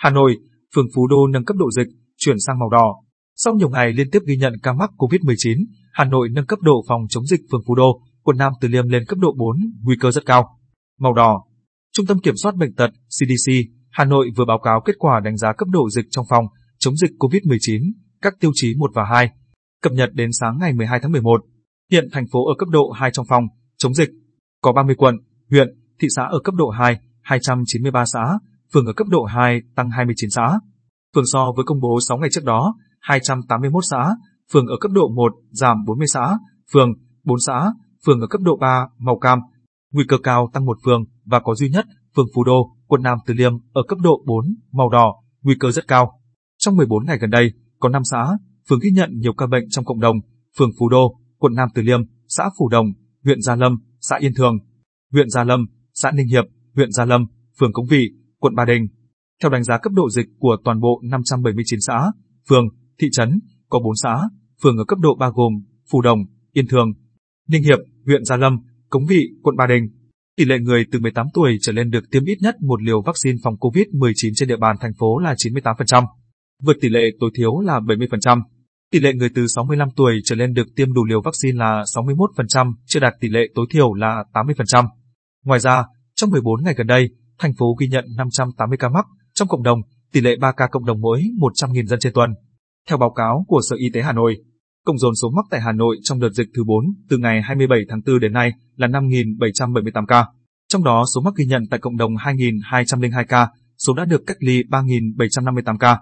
Hà Nội, phường Phú Đô nâng cấp độ dịch, chuyển sang màu đỏ. Sau nhiều ngày liên tiếp ghi nhận ca mắc COVID-19, Hà Nội nâng cấp độ phòng chống dịch phường Phú Đô, quận Nam Từ Liêm lên cấp độ 4, nguy cơ rất cao. Màu đỏ. Trung tâm Kiểm soát Bệnh tật CDC Hà Nội vừa báo cáo kết quả đánh giá cấp độ dịch trong phòng chống dịch COVID-19, các tiêu chí 1 và 2, cập nhật đến sáng ngày 12 tháng 11. Hiện thành phố ở cấp độ 2 trong phòng chống dịch, có 30 quận, huyện, thị xã ở cấp độ 2, 293 xã, phường ở cấp độ 2 tăng 29 xã. Phường so với công bố 6 ngày trước đó, 281 xã, phường ở cấp độ 1 giảm 40 xã, phường, 4 xã, phường ở cấp độ 3 màu cam, nguy cơ cao tăng một phường và có duy nhất phường Phú Đô, quận Nam Từ Liêm ở cấp độ 4 màu đỏ, nguy cơ rất cao. Trong 14 ngày gần đây, có 5 xã, phường ghi nhận nhiều ca bệnh trong cộng đồng, phường Phú Đô, quận Nam Từ Liêm, xã Phủ Đồng, huyện Gia Lâm, xã Yên Thường, huyện Gia Lâm, xã Ninh Hiệp, huyện Gia Lâm, phường Cống Vị, quận Ba Đình. Theo đánh giá cấp độ dịch của toàn bộ 579 xã, phường, thị trấn, có 4 xã, phường ở cấp độ 3 gồm Phù Đồng, Yên Thường, Ninh Hiệp, huyện Gia Lâm, Cống Vị, quận Ba Đình. Tỷ lệ người từ 18 tuổi trở lên được tiêm ít nhất một liều vaccine phòng COVID-19 trên địa bàn thành phố là 98%, vượt tỷ lệ tối thiếu là 70%. Tỷ lệ người từ 65 tuổi trở lên được tiêm đủ liều vaccine là 61%, chưa đạt tỷ lệ tối thiểu là 80%. Ngoài ra, trong 14 ngày gần đây, thành phố ghi nhận 580 ca mắc trong cộng đồng, tỷ lệ 3 ca cộng đồng mỗi 100.000 dân trên tuần. Theo báo cáo của Sở Y tế Hà Nội, cộng dồn số mắc tại Hà Nội trong đợt dịch thứ 4 từ ngày 27 tháng 4 đến nay là 5.778 ca. Trong đó số mắc ghi nhận tại cộng đồng 2.202 ca, số đã được cách ly 3.758 ca.